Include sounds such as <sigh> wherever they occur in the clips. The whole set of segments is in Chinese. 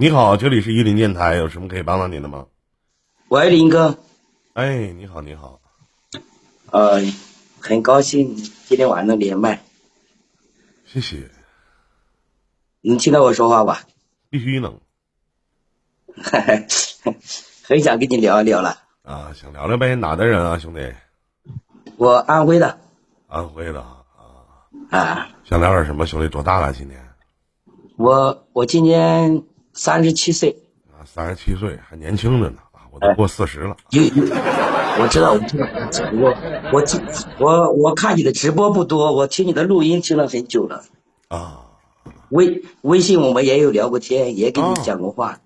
你好，这里是玉林电台，有什么可以帮到您的吗？喂，林哥，哎，你好，你好，呃，很高兴今天晚上连麦，谢谢，能听到我说话吧？必须能 <laughs> 很想跟你聊一聊了。啊，想聊聊呗，哪的人啊，兄弟？我安徽的安徽的啊，啊，想聊点什么？兄弟多大了？今年我我今年三十七岁，啊，三十七岁，还年轻着呢啊，我都过四十了。有有，我知道，我知道，我我听我我看你的直播不多，我听你的录音听了很久了。啊，微微信我们也有聊过天，也跟你讲过话，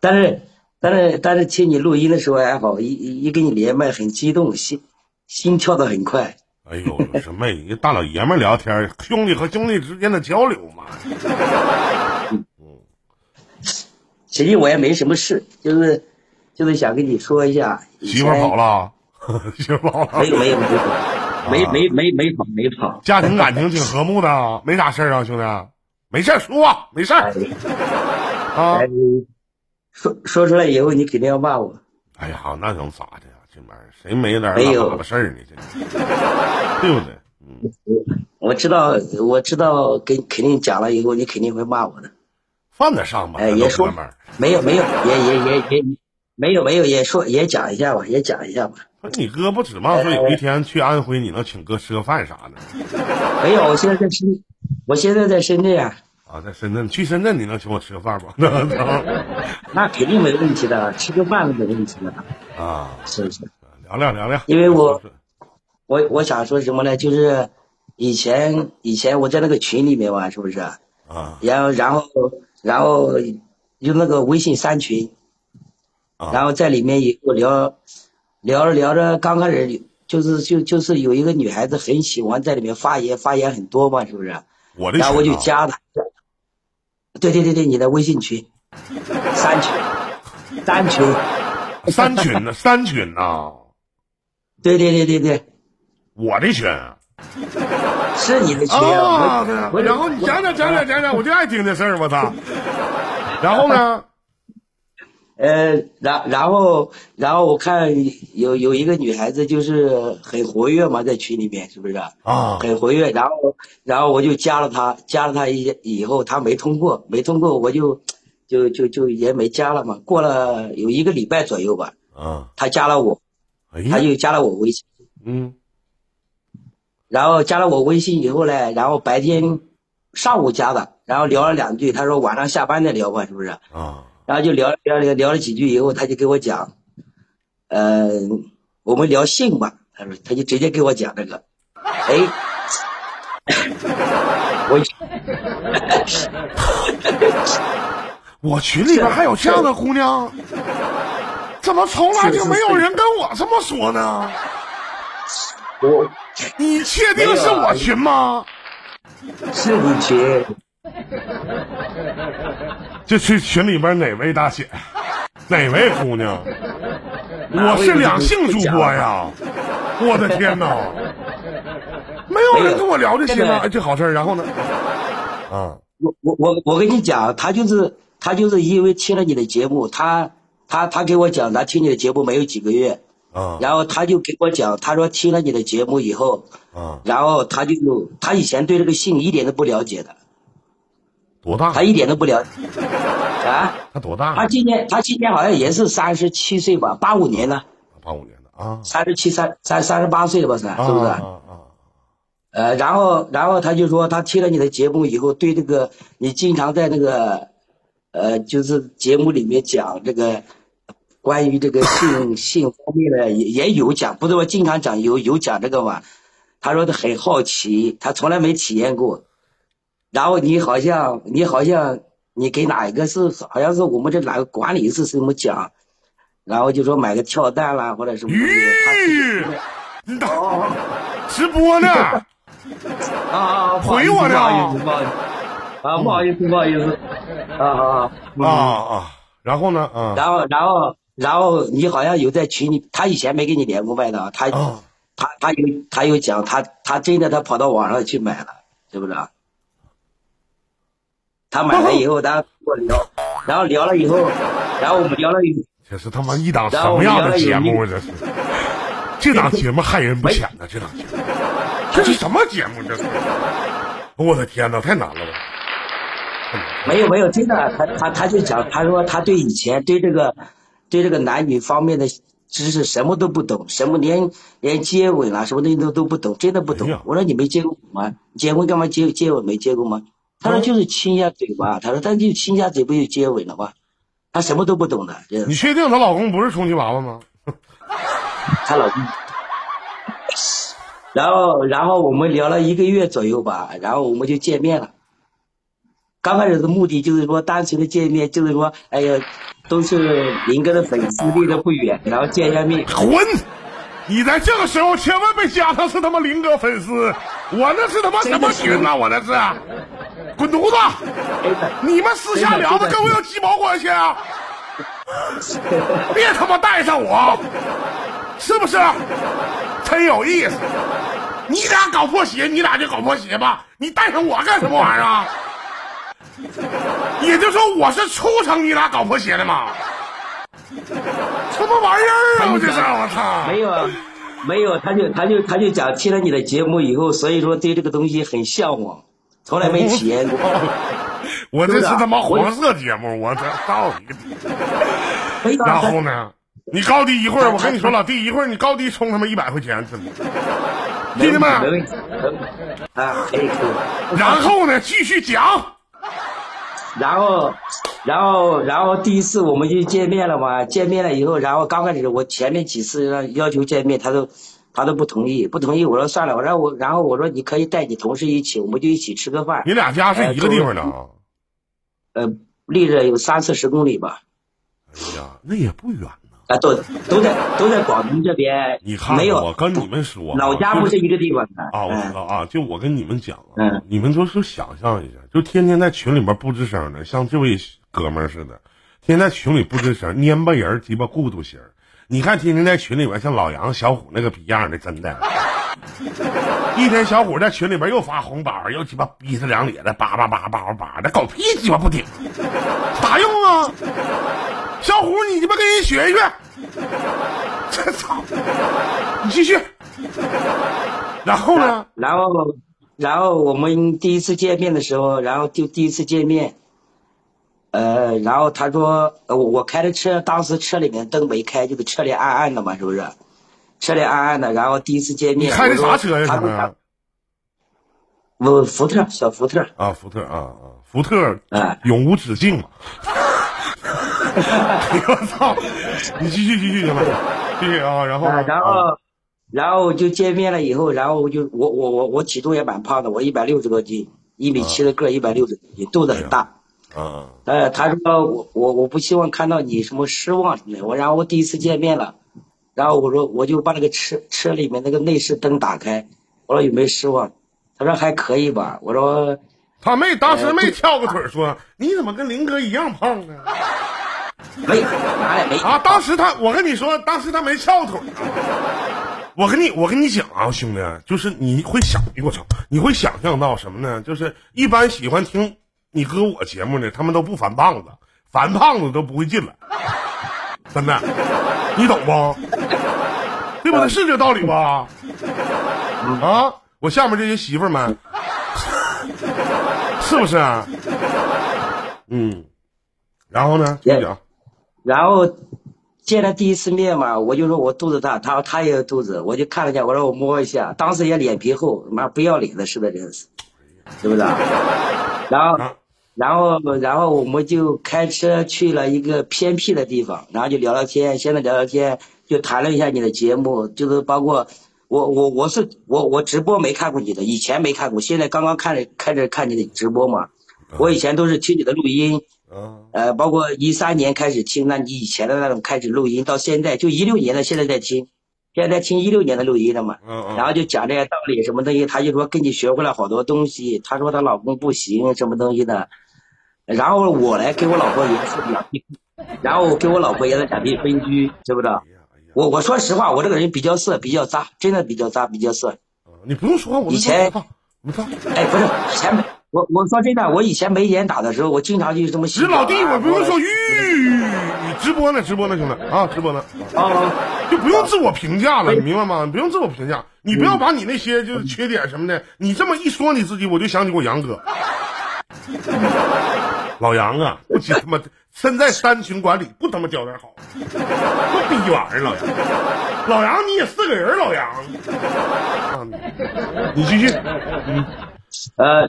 但是但是但是听你录音的时候还好，一一一跟你连麦很激动，心心跳的很快。哎呦，什么？一大老爷们儿聊天，兄弟和兄弟之间的交流嘛。<laughs> 其实我也没什么事，就是就是想跟你说一下。媳妇儿跑了，<laughs> 媳妇儿跑了。没有没有没有没没没没跑没跑。家庭感情挺和睦的，<laughs> 没啥事儿啊，兄弟。没事儿说，没事儿啊哎。，说说出来以后你肯定要骂我。哎呀，那能咋的呀？这玩意儿谁没点儿没有拉粑粑事儿呢？这 <laughs> 对不对？嗯，我知道我知道跟肯定讲了以后你肯定会骂我的。犯得上吧？哎，也说。没有没有也也也也没有没有也说也讲一下吧，也讲一下吧。你哥不指望说有一天去安徽，你能请哥吃个饭啥的没有，我现在在深，我现在在深圳啊，啊？在深圳，去深圳你能请我吃个饭吗？<laughs> 那肯定没问题的，吃个饭都没问题的，啊，是不是？聊聊聊聊。因为我我我想说什么呢？就是以前以前我在那个群里面嘛，是不是？啊然后然后然后用那个微信三群，啊。然后在里面以后聊聊着聊着，刚开始就是就就是有一个女孩子很喜欢在里面发言，发言很多嘛，是不是？我的然后我就加她。对对对对，你的微信群，三群，<laughs> 三群，三群呢，三群呐，对对对对对，我的群是你的群啊。然后你讲讲讲讲讲讲，我就爱听这事儿，我操。然后呢？呃，然然后然后我看有有一个女孩子就是很活跃嘛，在群里面是不是？啊很活跃，然后然后我就加了她，加了她一以后她没通过，没通过我就就就就也没加了嘛。过了有一个礼拜左右吧，啊，她加了我，哎，她就加了我微信，嗯然后加了我微信以后呢，然后白天上午加的，然后聊了两句，他说晚上下班再聊吧，是不是？啊然后就聊聊聊聊了几句以后，他就给我讲，呃，我们聊性吧。他说，他就直接给我讲这个，哎，<laughs> 我我群里边还有这样的姑娘，怎么从来就没有人跟我这么说呢？我你确定是我群吗？是你群，这是群里边哪位大姐？哪位姑娘？我是两性主播呀！我的天哪！没有人跟我聊这些呢，哎，这好事儿。然后呢？啊我我我我跟你讲，他就是他就是因为听了你的节目，他他他给我讲，他听你的节目没有几个月，啊然后他就给我讲，他说听了你的节目以后，啊！然后他就他以前对这个性一点都不了解的，多大他？一点都不了解啊。他多大？他今年他今年好像也是三十七岁吧，八五年的，八五年的啊，三十七三三三十八岁了吧是啊是不是？啊啊！呃，然后然后他就说他听了你的节目以后，对这个你经常在那个呃就是节目里面讲这个关于这个性性方面的也也有讲，不是我经常讲有有讲这个嘛？他说他很好奇，他从来没体验过。然后你好像你好像你给哪一个是好像是我们这哪个管理是什么讲，然后就说买个跳蛋啦或者什么东西，咦，你打哦直播呢？<laughs> 啊回我呢不好意思，不好意思啊，不好意思，不好意思，啊啊啊啊！然后呢？啊然后然后然后你好像有在群里，他以前没跟你连过麦的，他啊！他他有他有讲他他真的他跑到网上去买了，是不是啊？他买了以后，然后跟我聊，然后聊了以后，然后我们聊了以后，这是他妈一档什么样的节目啊？<laughs> 这是，这档节目害人不浅呐！这档节目，这是什么节目？这是，我的天哪，太难了吧！没有没有，真的，他他他就讲，他说他对以前对这个对这个男女方面的知识什么都不懂，什么连连接吻啊什么东西都都不懂，真的不懂哎。我说你没接过吻吗？结婚干嘛接接吻没接过吗？他说就是亲一下嘴巴，他说但就亲一下嘴不就接吻了吗？他什么都不懂的你确定她老公不是充气娃娃吗？<laughs> 她老公。<laughs> 然后，然后我们聊了一个月左右吧，然后我们就见面了。刚开始的目的就是说单纯的见面，就是说，哎呀，都是林哥的粉丝，离得不远，然后见一下面。混！你在这个时候千万别加他是他妈林哥粉丝，我那是他妈什么群呐？我那是，滚犊子！你们私下聊的跟我有鸡毛关系啊？别他妈带上我，是不是？真有意思。你俩搞破鞋，你俩就搞破鞋吧，你带上我干什么玩意儿啊？<laughs> 也就说我是促成你俩搞破鞋的吗？什么玩意儿啊！我这是我操！没有啊，没有，他就他就他就讲听了你的节目以后，所以说对这个东西很向往，从来没体验过。<laughs> 我这是他妈黄色节目，我这操你个逼！没有啊然后呢？你高低一会儿，我跟你说，老弟，一会儿你高低充他妈一百块钱，真的，没听见没？问题没问题没问题啊。然后呢，继续讲。然后，然后，然后第一次我们就见面了嘛。见面了以后，然后刚开始我前面几次让要求见面，他都他都不同意，不同意。我说算了，我说我，然后我说你可以带你同事一起，我们就一起吃个饭。你俩家是一个地方的啊？呃，离着有三四十公里吧，哎呀，那也不远呢。啊，都都在都在广东这边。你看，没有我跟你们说啊，老家不是一个地方的啊，我知嗯道啊，就我跟你们讲啊，嗯你们就是想象一下，就天天在群里面不吱声的，像这位哥们儿似的，天天在群里不吱声，蔫巴人鸡巴孤独型。你看天天在群里边像老杨、小虎那个逼样的，真的。一天小虎在群里边又发红包，又鸡巴逼他两咧的，叭叭叭叭叭叭的，狗屁鸡巴不顶，啥用啊？你鸡巴跟人学一学。<laughs> 这操！你继续。然后呢？然后，然后我们第一次见面的时候，然后就第一次见面，呃，然后他说，呃我我开的车，当时车里面灯没开，就是车里暗暗的嘛，是不是？车里暗暗的，然后第一次见面，你开的啥车呀？他说我福特小福特，啊，福特啊啊，福特啊永无止境嘛。<laughs> 我操！你继续继续行吧，继续啊，然后啊，然啊后，然后就见面了以后，然后我就我我我我体重也蛮胖的，我一百六十多斤，一米七的个，一百六十多斤，肚子很大。啊呃，他说我我我不希望看到你什么失望什么的。我然后我第一次见面了，然后我说我就把那个车车里面那个内饰灯打开，我说有没有失望？他说还可以吧。我说他没当时没跳个腿儿说你怎么跟林哥一样胖呢？<laughs> 没哪里没啊，当时他我跟你说，当时他没翘腿。我跟你我跟你讲啊，兄弟，就是你会想，哎我操，你会想象到什么呢？就是一般喜欢听你哥我节目的，他们都不烦胖子，烦胖子都不会进来，真的，你懂不？对不对？是这道理吧？啊，我下面这些媳妇们，<laughs> 是不是啊？嗯，然后呢？继续讲。然后见了第一次面嘛，我就说我肚子大，他说他也有肚子，我就看了一下，我说我摸一下，当时也脸皮厚，妈不要脸的似的，真是，是不是啊？然后啊，然后，然后我们就开车去了一个偏僻的地方，然后就聊聊天。现在聊聊天，就谈了一下你的节目，就是包括我，我我是我我直播没看过你的，以前没看过，现在刚刚看了开始看你的直播嘛。我以前都是听你的录音，啊，呃，包括一三年开始听，那你以前的那种开始录音，到现在就一六年的，现在在听，现在在听一六年的录音了嘛。嗯嗯，然后就讲这些道理什么东西，她就说跟你学会了好多东西。她说她老公不行什么东西的，然后我来给我老婆也是两地，然后我给我老婆也是两地分居，知不知道？我我说实话，我这个人比较色，比较渣，真的比较渣，比较色。啊你不用说，我以前哎，不是以前面我我说真的，我以前没严打的时候，我经常就这么洗啊。是老弟，我不用说我吁，你直播呢，直播呢，兄弟啊，直播呢，啊，就不用自我评价了，你明白吗？你不用自我评价，你不要把你那些就是缺点什么的，你这么一说你自己，我就想起我杨哥，老杨啊，不仅他妈身在三群管理，不他妈教点好，不逼玩意儿，老杨，老杨你也是个人，老杨，<laughs> 啊，你继续，嗯，呃，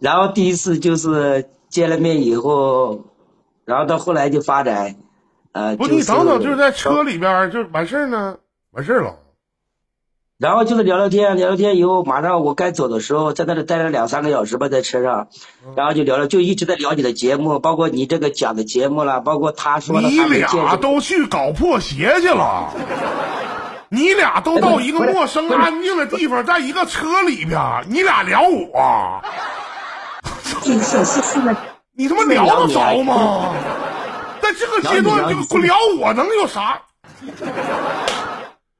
然后第一次就是见了面以后，然后到后来就发展，呃，不，就你等等，就是在车里边就完事儿呢，完事儿了。然后就是聊聊天，聊聊天以后，马上我该走的时候，在那里待了两三个小时吧，在车上，嗯。然后就聊聊，就一直在聊你的节目，包括你这个讲的节目啦，包括他说的你俩都去搞破鞋去了，<laughs> 你俩都到一个陌生安静的地方，在一个车里边，你俩聊我，你他妈聊得着吗？<laughs> 在这个阶段就聊我能有啥？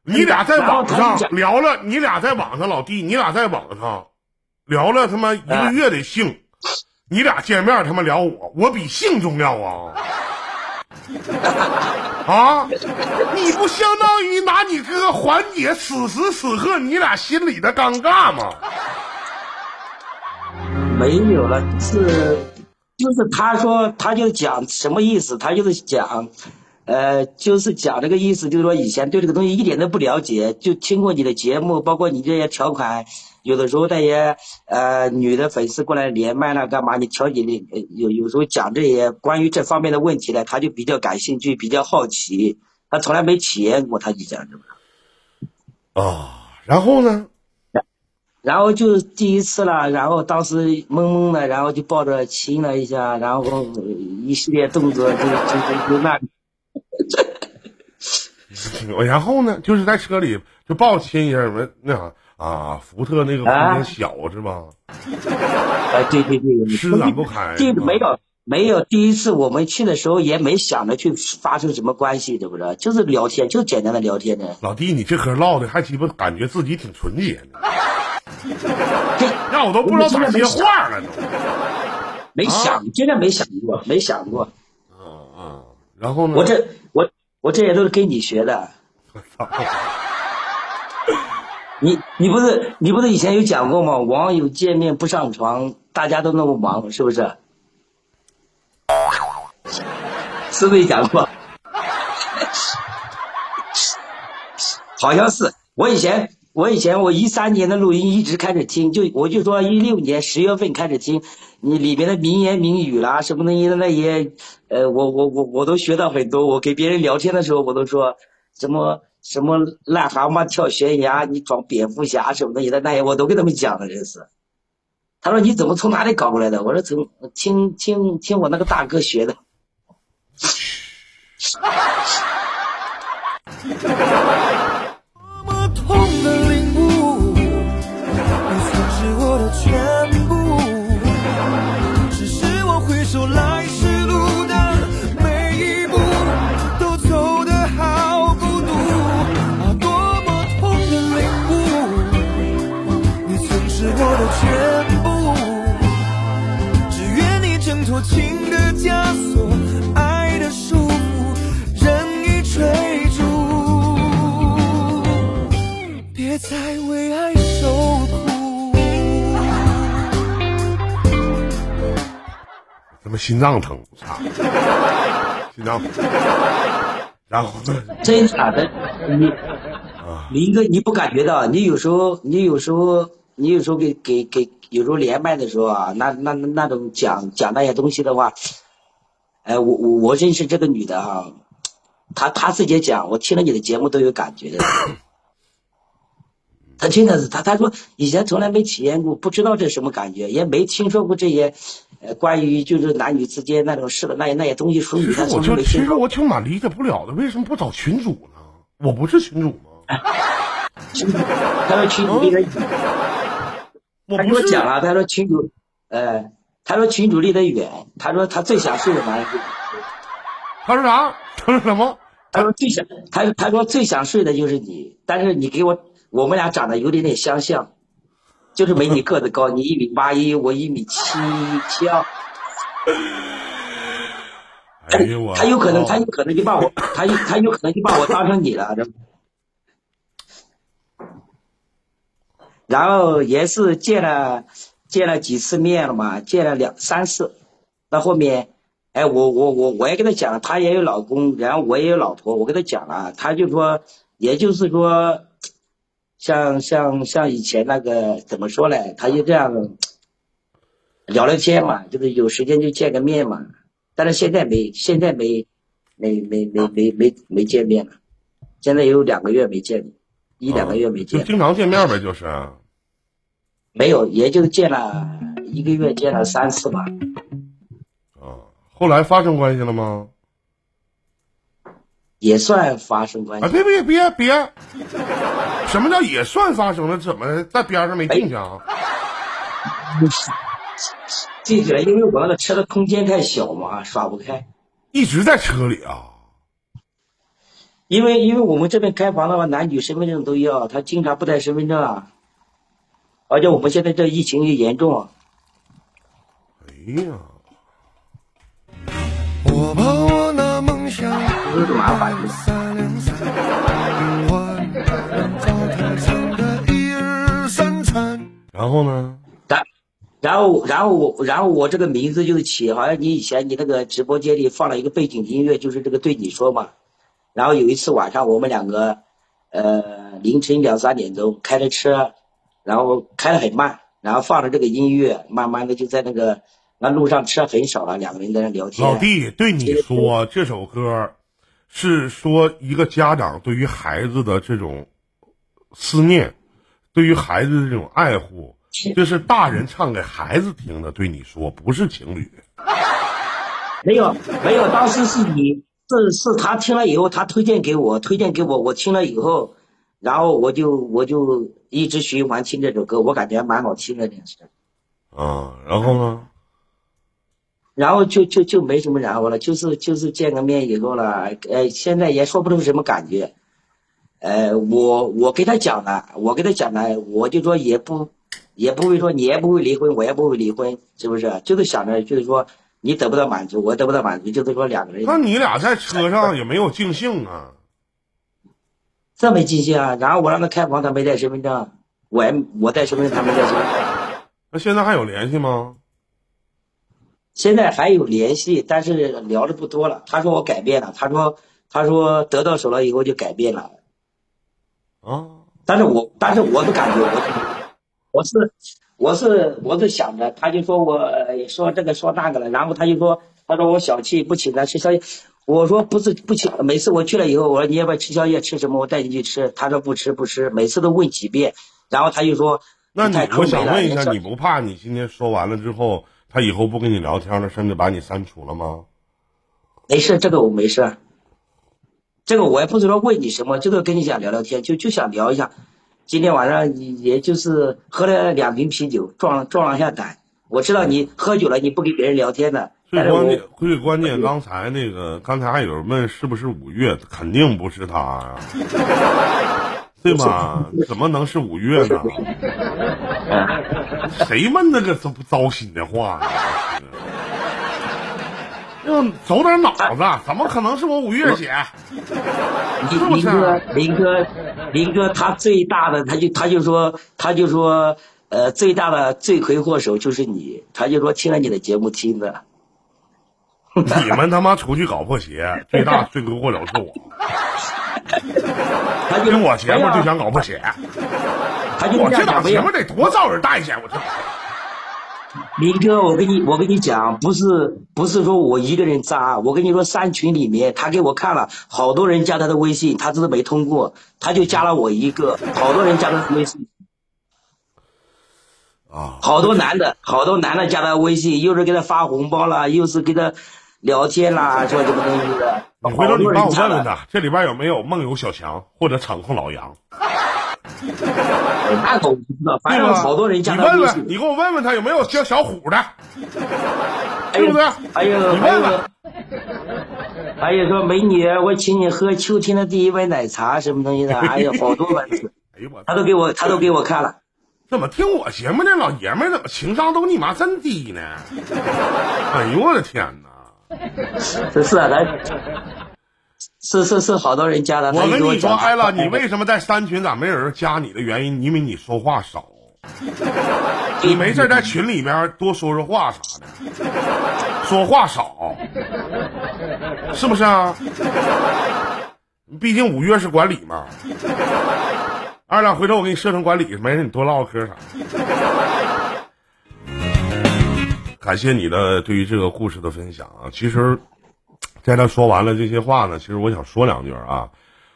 你俩在网上聊了，你俩在网上老弟，你俩在网上聊了他妈一个月的性，你俩见面他妈聊我，我比性重要啊！<laughs> 啊，你不相当于拿你哥缓解此时此刻你俩心里的尴尬吗？没有了，是就是他说他就讲什么意思？他就是讲，呃，就是讲这个意思，就是说以前对这个东西一点都不了解，就听过你的节目，包括你这些条款，有的时候那些呃女的粉丝过来连麦了干嘛？你调解的有有时候讲这些关于这方面的问题呢，他就比较感兴趣，比较好奇，他从来没体验过，他就讲这个。啊，然后呢？然后就第一次了，然后当时懵懵的，然后就抱着亲了一下，然后一系列动作就就就就那，<laughs> 然后呢？就是在车里就抱亲一下，什么那啥啊，福特那个空间小是吧？哎，对对对，施展不开这没有没有，第一次我们去的时候也没想着去发生什么关系，对不对？就是聊天，就简单的聊天的。老弟，你这嗑唠的还鸡巴感觉自己挺纯洁呢，<laughs> 让我都不知道咋接话了都。没想，真的没想过，没想过。嗯嗯，然后呢？我这我我这也都是跟你学的。<laughs> <laughs> 你你不是你不是以前有讲过吗？网友见面不上床，大家都那么忙，是不是？是不是讲过？好像是。我以前我以前我一三年的录音一直开始听，就我就说一六年十月份开始听，你里面的名言名语啦，什么东西的那些，呃，我我我我都学到很多。我给别人聊天的时候，我都说什么什么癞蛤蟆跳悬崖，你装蝙蝠侠什么东西的那些，我都跟他们讲了，真是。他说你怎么从哪里搞过来的？我说从听听听我那个大哥学的。在为爱受苦。他妈心脏疼，操！心脏疼。然后呢？真假的，你林哥，你不感觉到？你有时候，你有时候，你有时候给给给，有时候连麦的时候啊，那那那种讲讲那些东西的话，哎，我我我认识这个女的哈、她她自己讲，我听了你的节目都有感觉的。她真的是，他他说以前从来没体验过，不知道这什么感觉，也没听说过这些，呃，关于就是男女之间那种事的那些那些东西，属于她从来其实我就。其实我挺蛮理解不了的，为什么不找群主呢？我不是群主吗？他说群主离得远。他 <laughs> 我不是跟我讲了，他说群主，呃，他说群主离得远，他说他最想睡的男人，他说啥？他说什么？他说最想，他他说最想睡的就是你，但是你给我，我们俩长得有点点相像，就是没你个子高，你一米八一，我一米七七二。哎呦我，他有可能，他有可能就把我，他有他有可能就把我当成你了，这。然后也是见了见了几次面了嘛，见了两三次，到后面，哎，我我我我也跟他讲了，他也有老公，然后我也有老婆，我跟他讲了，他就说，也就是说，像像像以前那个怎么说呢？他就这样聊聊天嘛，就是有时间就见个面嘛。但是现在没，现在没，没没没没没没见面了，现在有两个月没见，一两个月没见，就经常见面呗，就是。没有，也就见了一个月，见了三次吧。啊，后来发生关系了吗？也算发生关系。啊，别别别别！什么叫也算发生了？怎么在边上没进去啊？进去了，因为我那个车的空间太小嘛，耍不开。一直在车里啊？因为因为我们这边开房的话，男女身份证都要，他经常不带身份证啊。而且我们现在这疫情也严重啊。哎呀，我把我那梦想有点麻烦。然后呢？然然后然后我然后我这个名字就是起，好像你以前你那个直播间里放了一个背景音乐，就是这个对你说嘛。然后有一次晚上我们两个，呃凌晨两三点钟开着车。然后开的很慢，然后放着这个音乐，慢慢的就在那个那路上车很少了，两个人在那聊天。老弟，对你说这首歌，是说一个家长对于孩子的这种思念，对于孩子的这种爱护，这是大人唱给孩子听的。对你说，不是情侣。<laughs> 没有没有，当时是你是是他听了以后，他推荐给我，推荐给我，我听了以后。然后我就我就一直循环听这首歌，我感觉蛮好听的，这是。啊，然后呢？然后就就就没什么然后了，就是就是见个面以后了，呃，现在也说不出什么感觉。呃，我我跟他讲了，我跟他讲了，我就说也不也不会说你也不会离婚，我也不会离婚，是不是？就是想着就是说你得不到满足，我得不到满足，就是说两个人。那你俩在车上也没有尽兴啊？这没尽兴啊！然后我让他开房，他没带身份证，我我带身份证，他没带身份证。那现在还有联系吗？现在还有联系，但是聊的不多了。他说我改变了，他说他说得到手了以后就改变了。啊！但是我但是我的感觉，我我是我是我是想着，他就说我说这个说那个了，然后他就说他说我小气不请他吃宵夜。我说不是不请，每次我去了以后，我说你要不要吃宵夜？吃什么？我带你去吃。他说不吃不吃，每次都问几遍，然后他就说。那你我想问一下，你不怕你今天说完了之后，他以后不跟你聊天了，甚至把你删除了吗？没事，这个我没事。这个我也不知道问你什么，就是跟你想聊聊天，就就想聊一下。今天晚上也就是喝了两瓶啤酒，壮壮了一下胆。我知道你喝酒了，你不跟别人聊天的。最关键，最关键，刚才那个，刚才还有人问是不是五月，肯定不是他呀，对吧？怎么能是五月呢？<laughs> 谁问那个糟糟心的话呀？要走点脑子，怎么可能是我五月姐？林哥，林哥，林哥，他最大的，他就他就说，他就说，呃，最大的罪魁祸首就是你，他就说听了你的节目听的。<laughs> 你们他妈出去搞破鞋，最大罪魁祸首是我。听我节目就想搞破鞋，我这档节目得多招人待见，我这。林哥，我跟你我跟你讲，不是不是说我一个人渣，我跟你说，三群里面他给我看了，好多人加他的微信，他只是没通过，他就加了我一个，好多人加他的微信。啊。好多男的，好多男的加他微信，又是给他发红包了，又是给他。聊天啦，说什么东西的？你回头你帮我问问他，这里边有没有梦游小强或者场控老杨？<laughs> 那我不知道，反正好多人加你问问，你给我问问他有没有叫小虎的，对不对？还有，你问问。还有说美女，我请你喝秋天的第一杯奶茶，什么东西的？<laughs> 哎呀，好多文字，他都给我，他都给我看了。怎么听我节目的老爷们怎么情商都你妈真低呢？哎呦我的天哪！这是啊，咱是是是，好多人加的。我跟你说，艾拉，你为什么在三群咋没人加你的原因？因为你说话少，<laughs> 你没事在群里面多说说话啥的，说话少，是不是啊？毕竟五月是管理嘛。二两，回头我给你设成管理，没事你多唠唠嗑啥。感谢你的对于这个故事的分享啊！其实，在他说完了这些话呢，其实我想说两句啊。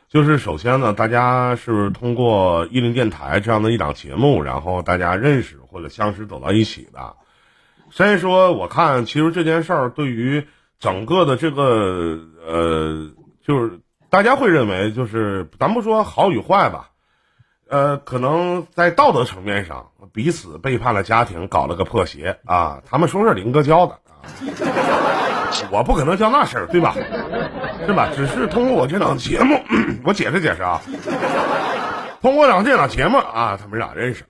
就是首先呢，大家是通过伊林电台这样的一档节目，然后大家认识或者相识走到一起的。所以说，我看其实这件事儿对于整个的这个呃，就是大家会认为就是咱不说好与坏吧，呃，可能在道德层面上彼此背叛了家庭，搞了个破鞋啊。他们说是林哥教的啊，我不可能教那事儿，对吧？是吧？只是通过我这档节目，<clears throat> 我解释解释啊。通过档这档节目啊，他们俩认识。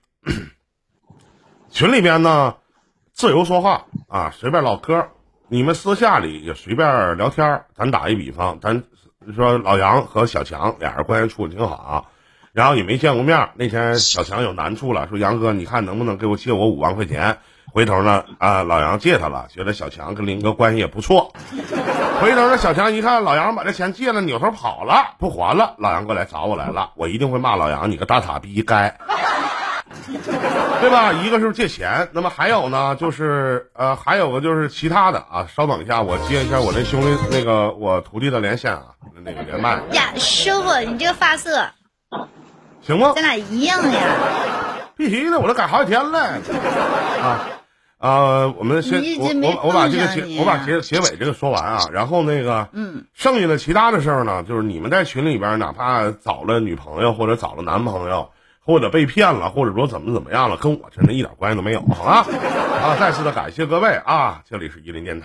群里边呢，自由说话啊，随便唠嗑。你们私下里也随便聊天。咱打一比方，咱说老杨和小强俩人关系处的挺好啊，然后也没见过面。那天小强有难处了，说杨哥，你看能不能给我借我五万块钱？回头呢，啊，老杨借他了，觉得小强跟林哥关系也不错。回头呢，小强一看老杨把这钱借了，扭头跑了，不还了。老杨过来找我来了，我一定会骂老杨，你个大傻逼，该，对吧？一个是借钱，那么还有呢，就是呃，还有个就是其他的啊。稍等一下，我接一下我那兄弟那个我徒弟的连线啊，那个连麦，呀，师傅，你这个发色，行吗咱？俩一样呀。必须的，我都改好几天了啊。啊，我们先我我我把这个结我把结结尾这个说完啊，然后那个嗯，剩下的其他的事儿呢，就是你们在群里边哪怕找了女朋友或者找了男朋友，或者被骗了，或者说怎么怎么样了，跟我真的一点关系都没有，好吗？啊，再次的感谢各位啊，这里是伊林电台。